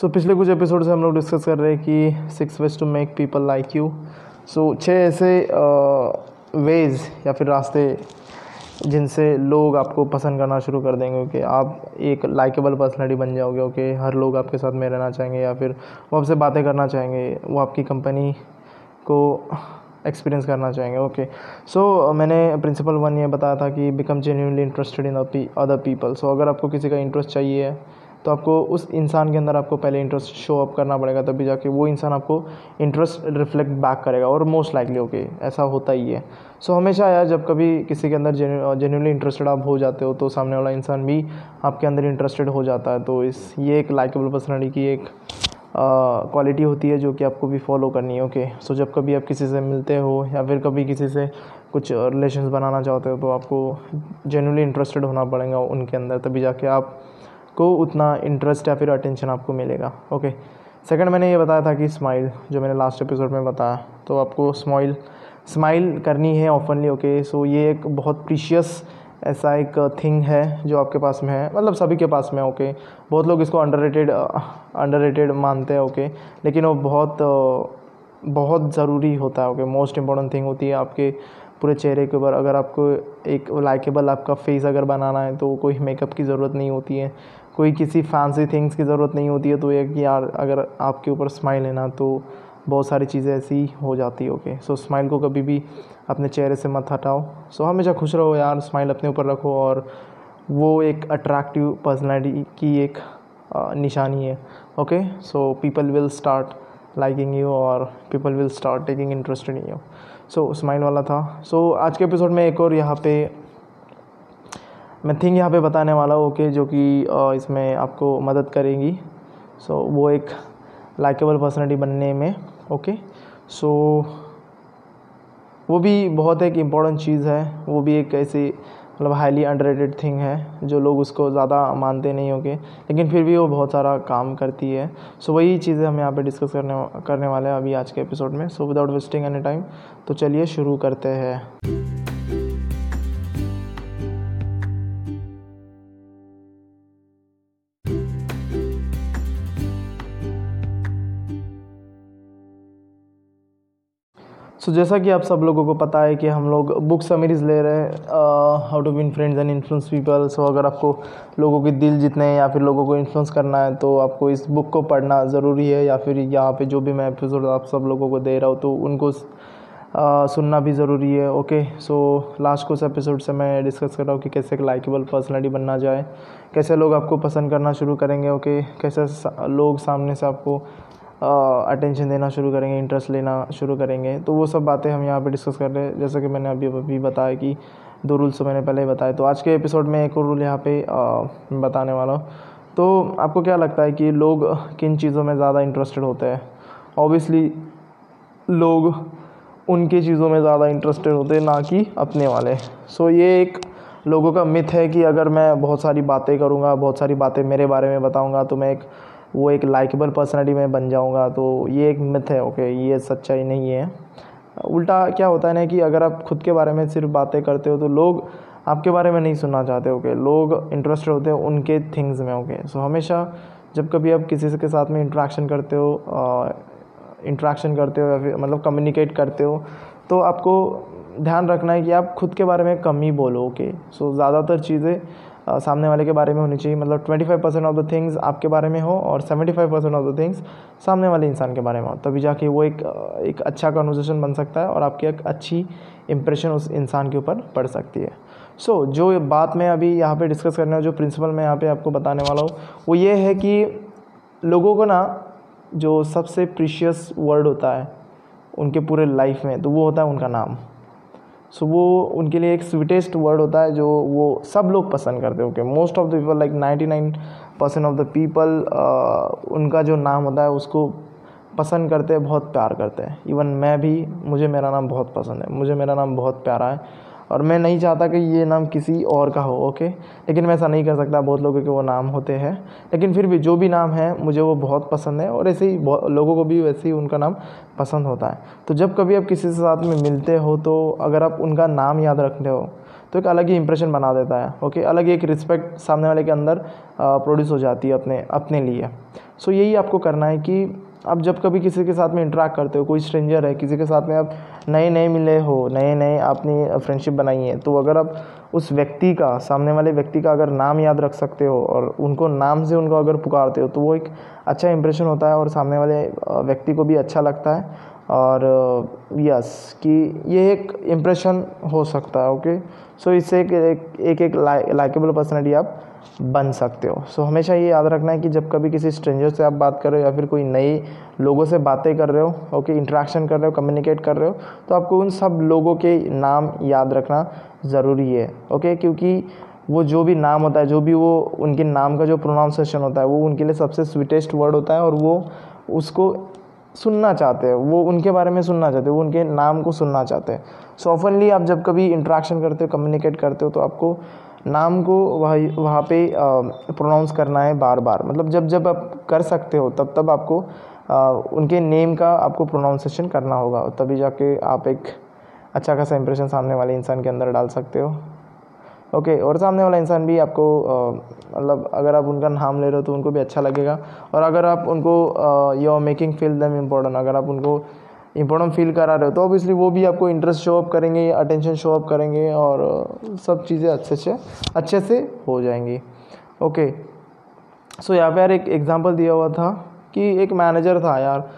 सो so, पिछले कुछ episode से हम लोग डिस्कस कर रहे हैं कि six ways to make people like you so छः ऐसे वेज या फिर रास्ते जिनसे लोग आपको पसंद करना शुरू कर देंगे कि आप एक लाइकेबल पर्सनैलिटी बन जाओगे ओके हर लोग आपके साथ में रहना चाहेंगे या फिर वो आपसे बातें करना चाहेंगे वो आपकी कंपनी को एक्सपीरियंस करना चाहेंगे ओके सो so, मैंने प्रिंसिपल वन ये बताया था कि become genuinely interested in other people so अगर आपको किसी का इंटरेस्ट चाहिए तो आपको उस इंसान के अंदर आपको पहले इंटरेस्ट शो अप करना पड़ेगा तभी जाके वो इंसान आपको इंटरेस्ट रिफ्लेक्ट बैक करेगा और मोस्ट लाइकली ओके ऐसा होता ही है। सो so, हमेशा यार जब कभी किसी के अंदर जेन्यूनली इंटरेस्टेड आप हो जाते हो तो सामने वाला इंसान भी आपके अंदर इंटरेस्टेड हो जाता है। तो इस ये एक लाइकेबल पर्सनैलिटी की एक क्वालिटी होती है जो कि आपको भी फॉलो करनी है ओके सो जब कभी आप किसी से मिलते हो या फिर कभी किसी से कुछ रिलेशन बनाना चाहते हो तो आपको जेन्यूनली इंटरेस्टेड होना पड़ेगा उनके अंदर तभी जाके आप को उतना इंटरेस्ट या फिर अटेंशन आपको मिलेगा ओके सेकंड मैंने ये बताया था कि स्माइल जो मैंने लास्ट एपिसोड में बताया तो आपको स्माइल स्माइल करनी है ऑफनली ओके सो ये एक बहुत प्रीशियस ऐसा एक थिंग है जो आपके पास में है मतलब सभी के पास में ओके बहुत लोग इसको अंडर रेटेड अंडर रेटेड मानते हैं ओके लेकिन वो बहुत बहुत ज़रूरी होता है ओके मोस्ट इंपॉर्टेंट थिंग होती है आपके पूरे चेहरे के ऊपर। अगर आपको एक लाइकेबल आपका फेस अगर बनाना है तो कोई मेकअप की ज़रूरत नहीं होती है। कोई किसी फैंसी थिंग्स की ज़रूरत नहीं होती है तो ये कि यार अगर आपके ऊपर स्माइल है ना तो बहुत सारी चीज़ें ऐसी हो जाती है ओके सो स्माइल को कभी भी अपने चेहरे से मत हटाओ। सो हमेशा खुश रहो यार स्माइल अपने ऊपर रखो और वो एक अट्रैक्टिव पर्सनैलिटी की एक निशानी है okay so people will start liking you और people will start taking interest in you so smile वाला था। सो so, आज के एपिसोड में एक और यहाँ पे मैं थिंग यहाँ पे बताने वाला हूँ ओके जो कि इसमें आपको मदद करेंगी। सो so, वो एक लाइकेबल पर्सनैलिटी बनने में ओके सो so, वो भी बहुत एक इंपॉर्टेंट चीज़ है। वो भी एक ऐसी मतलब हाईली अंडर थिंग है जो लोग उसको ज़्यादा मानते नहीं होंगे। लेकिन फिर भी वो बहुत सारा काम करती है। सो so, वही चीज़ें हम यहाँ पे डिस्कस करने करने वाले हैं अभी आज के एपिसोड में। So without wasting any time तो चलिए शुरू करते हैं। सो so, जैसा कि आप सब लोगों को पता है कि हम लोग बुक समरीज ले रहे हैं how to win friends and influence people so अगर आपको लोगों के दिल जीतने हैं या फिर लोगों को इन्फ्लुएंस करना है तो आपको इस बुक को पढ़ना ज़रूरी है या फिर यहाँ पे जो भी मैं एपिसोड आप सब लोगों को दे रहा हूँ तो उनको आ, सुनना भी ज़रूरी है ओके सो लास्ट कुछ एपिसोड से मैं डिस्कस कर रहा हूँ कि कैसे एक लाइकेबल पर्सनैलिटी बनना जाए कैसे लोग आपको पसंद करना शुरू करेंगे ओके कैसे लोग सामने से आपको अटेंशन देना शुरू करेंगे इंटरेस्ट लेना शुरू करेंगे। तो वो सब बातें हम यहाँ पे डिस्कस कर रहे हैं। जैसा कि मैंने अभी अभी बताया कि दो रूल्स तो मैंने पहले ही बताए। तो आज के एपिसोड में एक और रूल यहाँ पे बताने वाला हूँ। तो आपको क्या लगता है कि लोग किन चीज़ों में ज़्यादा इंटरेस्टेड होते हैं? ऑब्वियसली लोग उनकी चीज़ों में ज़्यादा इंटरेस्टेड होते हैं, ना कि अपने वाले। सो ये एक लोगों का मिथ है कि अगर मैं बहुत सारी बातें करूँगा, बहुत सारी बातें मेरे बारे में बताऊँगा तो मैं एक वो एक लाइकेबल पर्सनैलिटी में बन जाऊँगा तो ये एक मिथ है ओके ये सच्चाई नहीं है। उल्टा क्या होता है ना कि अगर आप खुद के बारे में सिर्फ़ बातें करते हो तो लोग आपके बारे में नहीं सुनना चाहते ओके लोग इंटरेस्टेड होते हैं उनके थिंग्स में ओके सो हमेशा जब कभी आप किसी के साथ में इंट्रैक्शन करते हो इंट्रैक्शन करते हो या फिर मतलब कम्युनिकेट करते हो तो आपको ध्यान रखना है कि आप खुद के बारे में कम ही बोलो ओके सो ज़्यादातर चीज़ें सामने वाले के बारे में होनी चाहिए। मतलब twenty five percent of the things आपके बारे में हो और seventy five percent of the things सामने वाले इंसान के बारे में हो। तभी जाके वो एक एक अच्छा कन्वर्जेशन बन सकता है और आपकी एक अच्छी इंप्रेशन उस इंसान के ऊपर पड़ सकती है। सो so, जो बात मैं अभी यहाँ पे डिस्कस करने जो प्रिंसिपल मैं यहाँ पे आपको बताने वाला हूँ वो ये है कि लोगों को ना जो सबसे प्रीशियस वर्ड होता है उनके पूरे लाइफ में तो वो होता है उनका नाम। सो वो उनके लिए एक स्वीटेस्ट वर्ड होता है जो वो सब लोग पसंद करते हैं। Okay most of the people like ninety nine percent of the people उनका जो नाम होता है, उसको पसंद करते हैं, बहुत प्यार करते हैं। इवन मैं भी, मुझे मेरा नाम बहुत पसंद है। मुझे मेरा नाम बहुत प्यारा है। और मैं नहीं चाहता कि ये नाम किसी और का हो ओके लेकिन मैं ऐसा नहीं कर सकता, बहुत लोगों के वो नाम होते हैं। लेकिन फिर भी जो भी नाम है, मुझे वो बहुत पसंद है और ऐसे ही लोगों को भी वैसे ही उनका नाम पसंद होता है। तो जब कभी आप किसी से साथ में मिलते हो तो अगर आप उनका नाम याद रखते हो तो एक अलग ही इंप्रेशन बना देता है ओके अलग ही एक रिस्पेक्ट सामने वाले के अंदर प्रोड्यूस हो जाती है अपने अपने लिए। सो यही आपको करना है कि आप जब कभी किसी के साथ में इंटरेक्ट करते हो, कोई स्ट्रेंजर है, किसी के साथ में आप नए नए मिले हो नए नए आपने फ्रेंडशिप बनाई है तो अगर आप उस व्यक्ति का, सामने वाले व्यक्ति का अगर नाम याद रख सकते हो और उनको नाम से उनको अगर पुकारते हो तो वो एक अच्छा इंप्रेशन होता है और सामने वाले व्यक्ति को भी अच्छा लगता है। और यस कि ये एक इम्प्रेशन हो सकता है ओके सो इससे एक एक लाइकेबल पर्सनैलिटी आप बन सकते हो। सो so, हमेशा ये याद रखना है कि जब कभी किसी स्ट्रेंजर से आप बात कर रहे हो या फिर कोई नए लोगों से बातें कर रहे हो ओके इंट्रैक्शन कर रहे हो कम्युनिकेट कर रहे हो तो आपको उन सब लोगों के नाम याद रखना ज़रूरी है ओके क्योंकि वो जो भी नाम होता है जो भी वो उनके नाम का जो प्रोनाउंसिएशन होता है वो उनके लिए सबसे स्वीटेस्ट वर्ड होता है और वो उसको सुनना चाहते हैं। वो उनके बारे में सुनना चाहते हैं वो उनके नाम को सुनना चाहते हैं। सो ऑफनली आप जब कभी इंट्रैक्शन करते हो कम्युनिकेट करते हो तो आपको नाम को वह, वहाँ पे प्रोनाउंस करना है बार बार मतलब जब जब आप कर सकते हो, तब तब आपको उनके नेम का आपको प्रोनाउंसेशन करना होगा तभी जाके आप एक अच्छा खासा इंप्रेशन सामने वाले इंसान के अंदर डाल सकते हो। ओके और सामने वाला इंसान भी आपको मतलब अगर आप उनका नाम ले रहे हो तो उनको भी अच्छा लगेगा। और अगर आप उनको you are making feel them important अगर आप उनको इम्पोर्टेंट फील करा रहे हो तो ऑब्वियसली वो भी आपको इंटरेस्ट शो अप करेंगे अटेंशन शो अप करेंगे और सब चीज़ें अच्छे से अच्छे से हो जाएँगी। ओके सो यहाँ पे यार एक एग्ज़ाम्पल दिया हुआ था कि एक मैनेजर था यार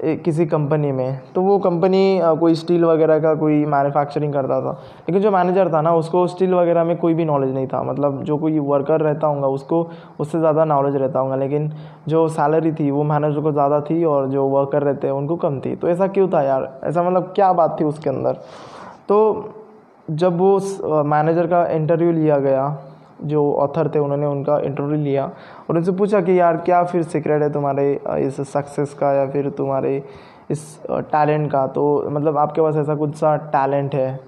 किसी कंपनी में तो वो कंपनी कोई स्टील वगैरह का कोई मैन्युफैक्चरिंग करता था। लेकिन जो मैनेजर था ना, उसको स्टील वगैरह में कोई भी नॉलेज नहीं था। मतलब जो कोई वर्कर रहता होगा, उसको, उससे ज़्यादा नॉलेज रहता होगा। लेकिन जो सैलरी थी, वो मैनेजर को ज़्यादा थी और जो वर्कर रहते हैं, उनको कम थी। तो ऐसा क्यों था यार? ऐसा मतलब क्या बात थी उसके अंदर? तो जब वो मैनेजर का इंटरव्यू लिया गया जो ऑथर थे उन्होंने उनका इंटरव्यू लिया और उनसे पूछा कि यार क्या फिर सीक्रेट है तुम्हारे इस सक्सेस का या फिर तुम्हारे इस टैलेंट का? तो मतलब आपके पास ऐसा कुछ सा टैलेंट है?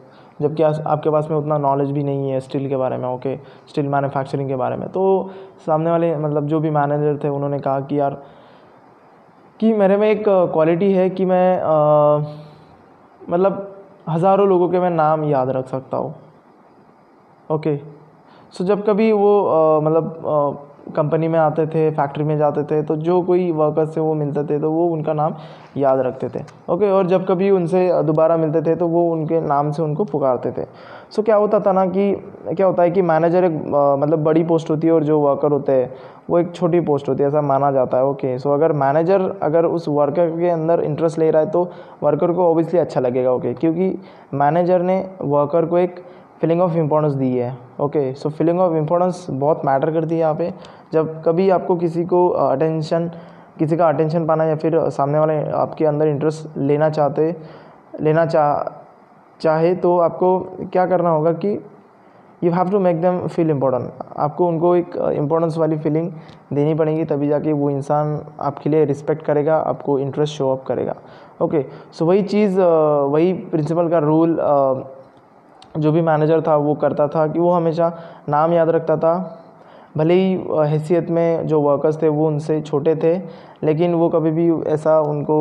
जबकि आपके पास में उतना नॉलेज भी नहीं है स्टील के बारे में ओके स्टील मैन्युफैक्चरिंग के बारे में। तो सामने वाले मतलब जो भी मैनेजर थे उन्होंने कहा कि यार कि मेरे में एक क्वालिटी है कि मैं आ, मतलब हज़ारों लोगों के मैं नाम याद रख सकता हूँ। ओके सो जब कभी वो मतलब कंपनी में आते थे फैक्ट्री में जाते थे तो जो कोई वर्कर्स से वो मिलते थे तो वो उनका नाम याद रखते थे। ओके और जब कभी उनसे दोबारा मिलते थे तो वो उनके नाम से उनको पुकारते थे। सो क्या होता था ना कि, क्या होता है कि मैनेजर एक मतलब बड़ी पोस्ट होती है और जो वर्कर होते हैं, वो एक छोटी पोस्ट होती है, ऐसा माना जाता है। ओके सो अगर मैनेजर अगर उस वर्कर के अंदर इंटरेस्ट ले रहा है तो वर्कर को ऑब्वियसली अच्छा लगेगा। ओके क्योंकि मैनेजर ने वर्कर को एक फीलिंग ऑफ़ इम्पोर्टेंस दी है। Okay so feeling of importance बहुत मैटर करती है यहाँ पे। जब कभी आपको किसी को अटेंशन किसी का अटेंशन पाना या फिर सामने वाले आपके अंदर इंटरेस्ट लेना चाहते, लेना चाह चाहे तो आपको क्या करना होगा कि you have to make them feel important आपको उनको एक इम्पोर्टेंस वाली फीलिंग देनी पड़ेगी, तभी जाके वो इंसान आपके लिए रिस्पेक्ट करेगा, आपको इंटरेस्ट शो अप करेगा। ओके सो वही चीज़ वही प्रिंसिपल का रूल जो भी मैनेजर था, वो करता था कि वो हमेशा नाम याद रखता था। भले ही हैसियत में जो वर्कर्स थे, वो उनसे छोटे थे, लेकिन वो कभी भी ऐसा उनको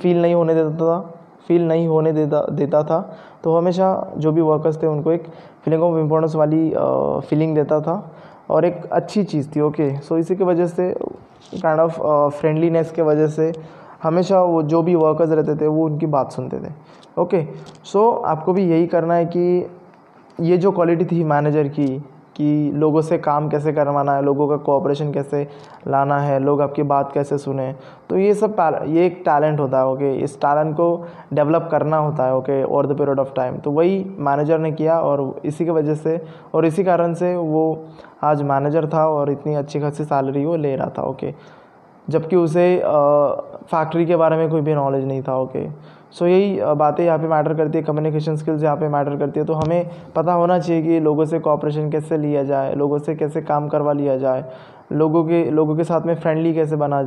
फील नहीं होने देता था फील नहीं होने देता देता था। तो हमेशा जो भी वर्कर्स थे, उनको एक फीलिंग ऑफ़ इम्पोर्टेंस वाली फीलिंग देता था और एक अच्छी चीज़ थी ओके सो इसी की वजह से काइंड ऑफ़ फ्रेंडलीनेस के वजह से हमेशा वो जो भी वर्कर्स रहते थे, वो उनकी बात सुनते थे। ओके सो आपको भी यही करना है कि ये जो क्वालिटी थी मैनेजर की, कि लोगों से काम कैसे करवाना है, लोगों का कोऑपरेशन कैसे लाना है, लोग आपकी बात कैसे सुने तो ये सब ये एक टैलेंट होता है ओके इस टैलेंट को डेवलप करना होता है okay over the period of time तो वही मैनेजर ने किया और इसी की वजह से, और इसी कारण से वो आज मैनेजर था और इतनी अच्छी खासी सैलरी वो ले रहा था ओके जबकि उसे फैक्ट्री के बारे में कोई भी नॉलेज नहीं था ओके सो यही बातें यहाँ पे मैटर करती है कम्युनिकेशन स्किल्स यहाँ पे मैटर करती है। तो हमें पता होना चाहिए कि लोगों से कॉपरेशन कैसे लिया जाए लोगों से कैसे काम करवा लिया जाए लोगों के लोगों के साथ में फ्रेंडली कैसे बना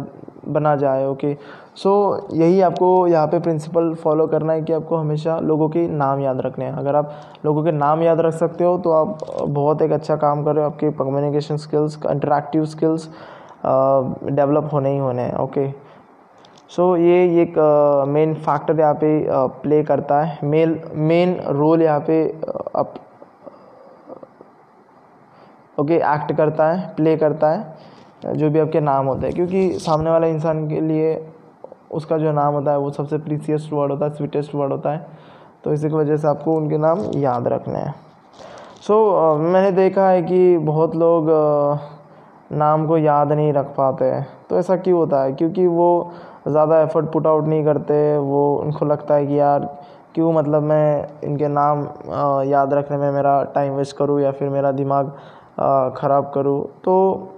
बना जाए ओके सो so, यही आपको यहाँ पे प्रिंसिपल फॉलो करना है कि आपको हमेशा लोगों के नाम याद रखने हैं। अगर आप लोगों के नाम याद रख सकते हो तो आप बहुत एक अच्छा काम कर रहे हो आपके communication skills interactive skills develop होने ही होने हैं ओके सो ये एक मेन फैक्टर यहाँ पे प्ले करता है। मेल मेन रोल यहाँ पे अप ओके एक्ट करता है प्ले करता है जो भी आपके नाम होते हैं। क्योंकि सामने वाला इंसान के लिए उसका जो नाम होता है वो सबसे प्रीसियस वर्ड होता है स्वीटेस्ट वर्ड होता है। तो इसी की वजह से आपको उनके नाम याद रखने हैं। सो so, मैंने देखा है कि बहुत लोग नाम को याद नहीं रख पाते। तो ऐसा क्यों होता है? क्योंकि वो ज़्यादा एफर्ट पुट आउट नहीं करते, वो उनको लगता है कि यार, क्यों मतलब मैं इनके नाम याद रखने में मेरा टाइम वेस्ट करूँ या फिर मेरा दिमाग ख़राब करूँ? तो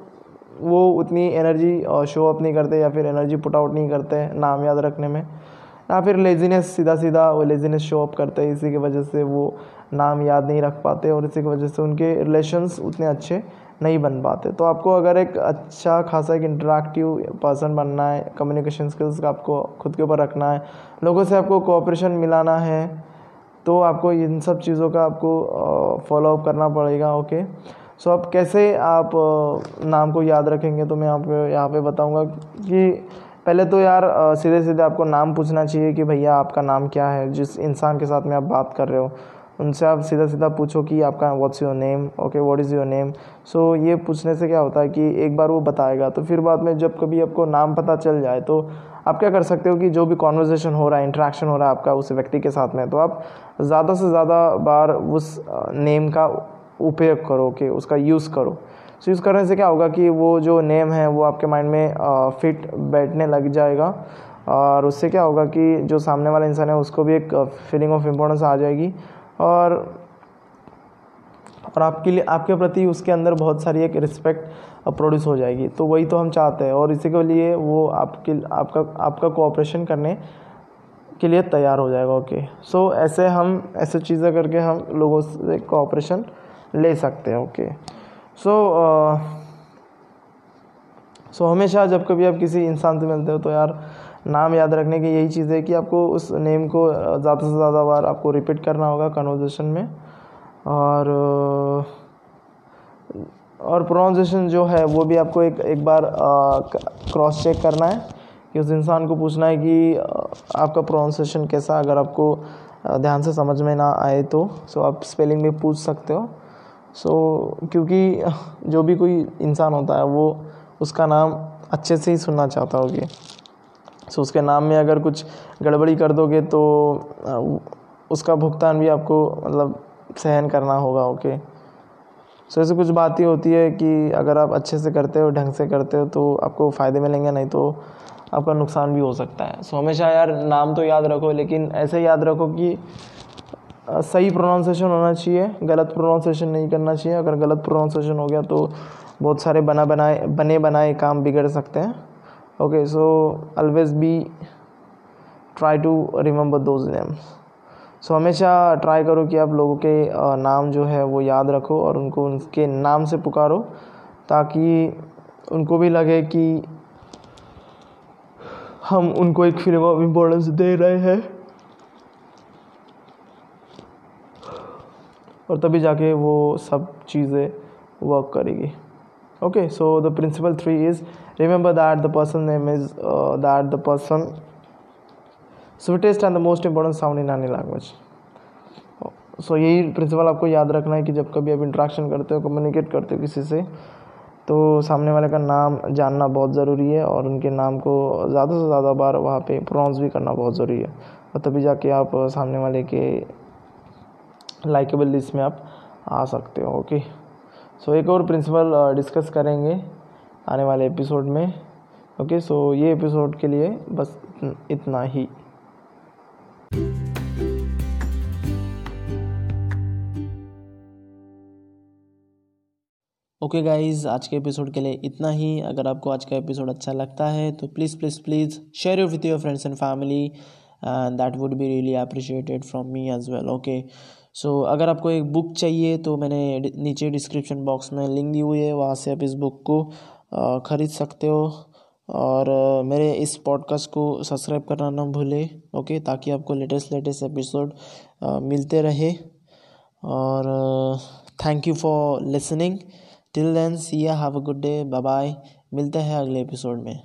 वो उतनी एनर्जी शो अप नहीं करते या फिर एनर्जी पुट आउट नहीं करते नाम याद रखने में। या फिर लेजीनेस सीधा सीधा वो लेजीनेस शो अप करते हैं, इसी की वजह से वो नाम याद नहीं रख पाते और इसी की वजह से उनके रिलेशंस उतने अच्छे नहीं बन पाते। तो आपको अगर एक अच्छा खासा एक इंटरेक्टिव पर्सन बनना है कम्युनिकेशन स्किल्स का आपको खुद के ऊपर रखना है, लोगों से आपको कोऑपरेशन मिलाना है तो आपको इन सब चीज़ों का आपको फॉलोअप करना पड़ेगा ओके सो अब कैसे आप नाम को याद रखेंगे तो मैं पे यहाँ पे बताऊँगा कि पहले तो यार सीधे सीधे आपको नाम पूछना चाहिए कि भैया आपका नाम क्या है, जिस इंसान के साथ में आप बात कर रहे हो। उनसे आप सीधा सीधा पूछो कि आपका what's your name okay what is your name so ये पूछने से क्या होता है कि एक बार वो बताएगा तो फिर बाद में जब कभी आपको नाम पता चल जाए तो आप क्या कर सकते हो कि जो भी कॉन्वर्जेसन हो रहा है इंट्रैक्शन हो रहा है आपका उस व्यक्ति के साथ में तो आप ज़्यादा से ज़्यादा बार उस नेम का उपयोग करो, कि उसका यूज़ करो। सो यूज़ करने से क्या होगा कि वो जो नेम है, वो आपके माइंड में फिट बैठने लग जाएगा। और उससे क्या होगा कि जो सामने वाला इंसान है, उसको भी एक फीलिंग ऑफ़ इम्पोर्टेंस आ जाएगी। और और आपके लिए आपके प्रति उसके अंदर बहुत सारी एक रिस्पेक्ट प्रोड्यूस हो जाएगी। तो वही तो हम चाहते हैं और इसी के लिए वो आपके आपका आपका कोऑपरेशन करने के लिए तैयार हो जाएगा ओके सो so, ऐसे हम ऐसे चीज़ें करके हम लोगों से कोऑपरेशन ले सकते हैं ओके सो सो हमेशा जब कभी आप किसी इंसान से मिलते हो तो यार, नाम याद रखने की यही चीज़ है कि आपको उस नेम को ज़्यादा से ज़्यादा बार आपको रिपीट करना होगा कन्वर्जेशन में। और और प्रोनाउंसिएशन जो है, वो भी आपको एक एक बार क्रॉस चेक करना है कि उस इंसान को पूछना है कि आपका प्रोनाउंसिएशन कैसा अगर आपको ध्यान से समझ में ना आए तो। सो आप स्पेलिंग में पूछ सकते हो। सो क्योंकि जो भी कोई इंसान होता है, वो उसका नाम अच्छे से ही सुनना चाहता होगी। सो उसके नाम में अगर कुछ गड़बड़ी कर दोगे तो उसका भुगतान भी आपको मतलब सहन करना होगा ओके सो ऐसे कुछ बातें होती है कि अगर आप अच्छे से करते हो, ढंग से करते हो तो आपको फ़ायदे मिलेंगे, नहीं तो आपका नुकसान भी हो सकता है। सो हमेशा यार नाम तो याद रखो, लेकिन ऐसे याद रखो कि सही प्रोनाउंसिएशन होना चाहिए, गलत प्रोनाउंसिएशन नहीं करना चाहिए। अगर गलत प्रोनाउंसिएशन हो गया तो बहुत सारे बना बनाए, बने बनाए काम बिगड़ सकते हैं। Okay so always be try to remember those names so हमेशा ट्राई करो कि आप लोगों के नाम जो है वो याद रखो और उनको उनके नाम से पुकारो, ताकि उनको भी लगे कि हम उनको एक फीलिंग ऑफ़ इम्पोर्टेंस दे रहे हैं। और तभी जाके वो सब चीज़ें वर्क करेगी। Okay so the principle three is remember that the person name is that the person sweetest and the most important sound in any language so so, यही प्रिंसिपल आपको याद रखना है कि जब कभी आप इंट्रैक्शन करते हो कम्युनिकेट करते हो किसी से तो सामने वाले का नाम जानना बहुत ज़रूरी है और उनके नाम को ज़्यादा से ज़्यादा बार वहाँ पे प्रोनाउंस भी करना बहुत ज़रूरी है। और तभी जाके आप सामने वाले के लाइकेबल लिस्ट में आप आ सकते हो ओके सो एक और प्रिंसिपल डिस्कस करेंगे आने वाले एपिसोड में। ओके सो ये एपिसोड के लिए बस इतना ही। ओके okay गाइज़ आज के एपिसोड के लिए इतना ही। अगर आपको आज का एपिसोड अच्छा लगता है तो please please please share with your friends and family that would be really appreciated from me as well okay so so, अगर आपको एक बुक चाहिए तो मैंने नीचे डिस्क्रिप्शन बॉक्स में लिंक दी हुई है वहाँ से आप इस बुक को ख़रीद सकते हो। और मेरे इस पॉडकास्ट को सब्सक्राइब करना ना भूले ओके ताकि आपको लेटेस्ट लेटेस्ट एपिसोड मिलते रहे। और thank you for listening till then see have a good day bye bye मिलते हैं अगले एपिसोड में।